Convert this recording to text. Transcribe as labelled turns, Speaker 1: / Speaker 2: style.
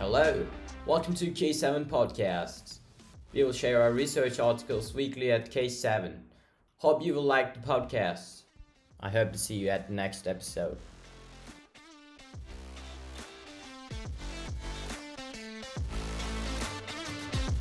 Speaker 1: Hello, welcome to K7 Podcasts. We will share our research articles weekly at K7. Hope you will like the podcast. I hope to see you at the next episode.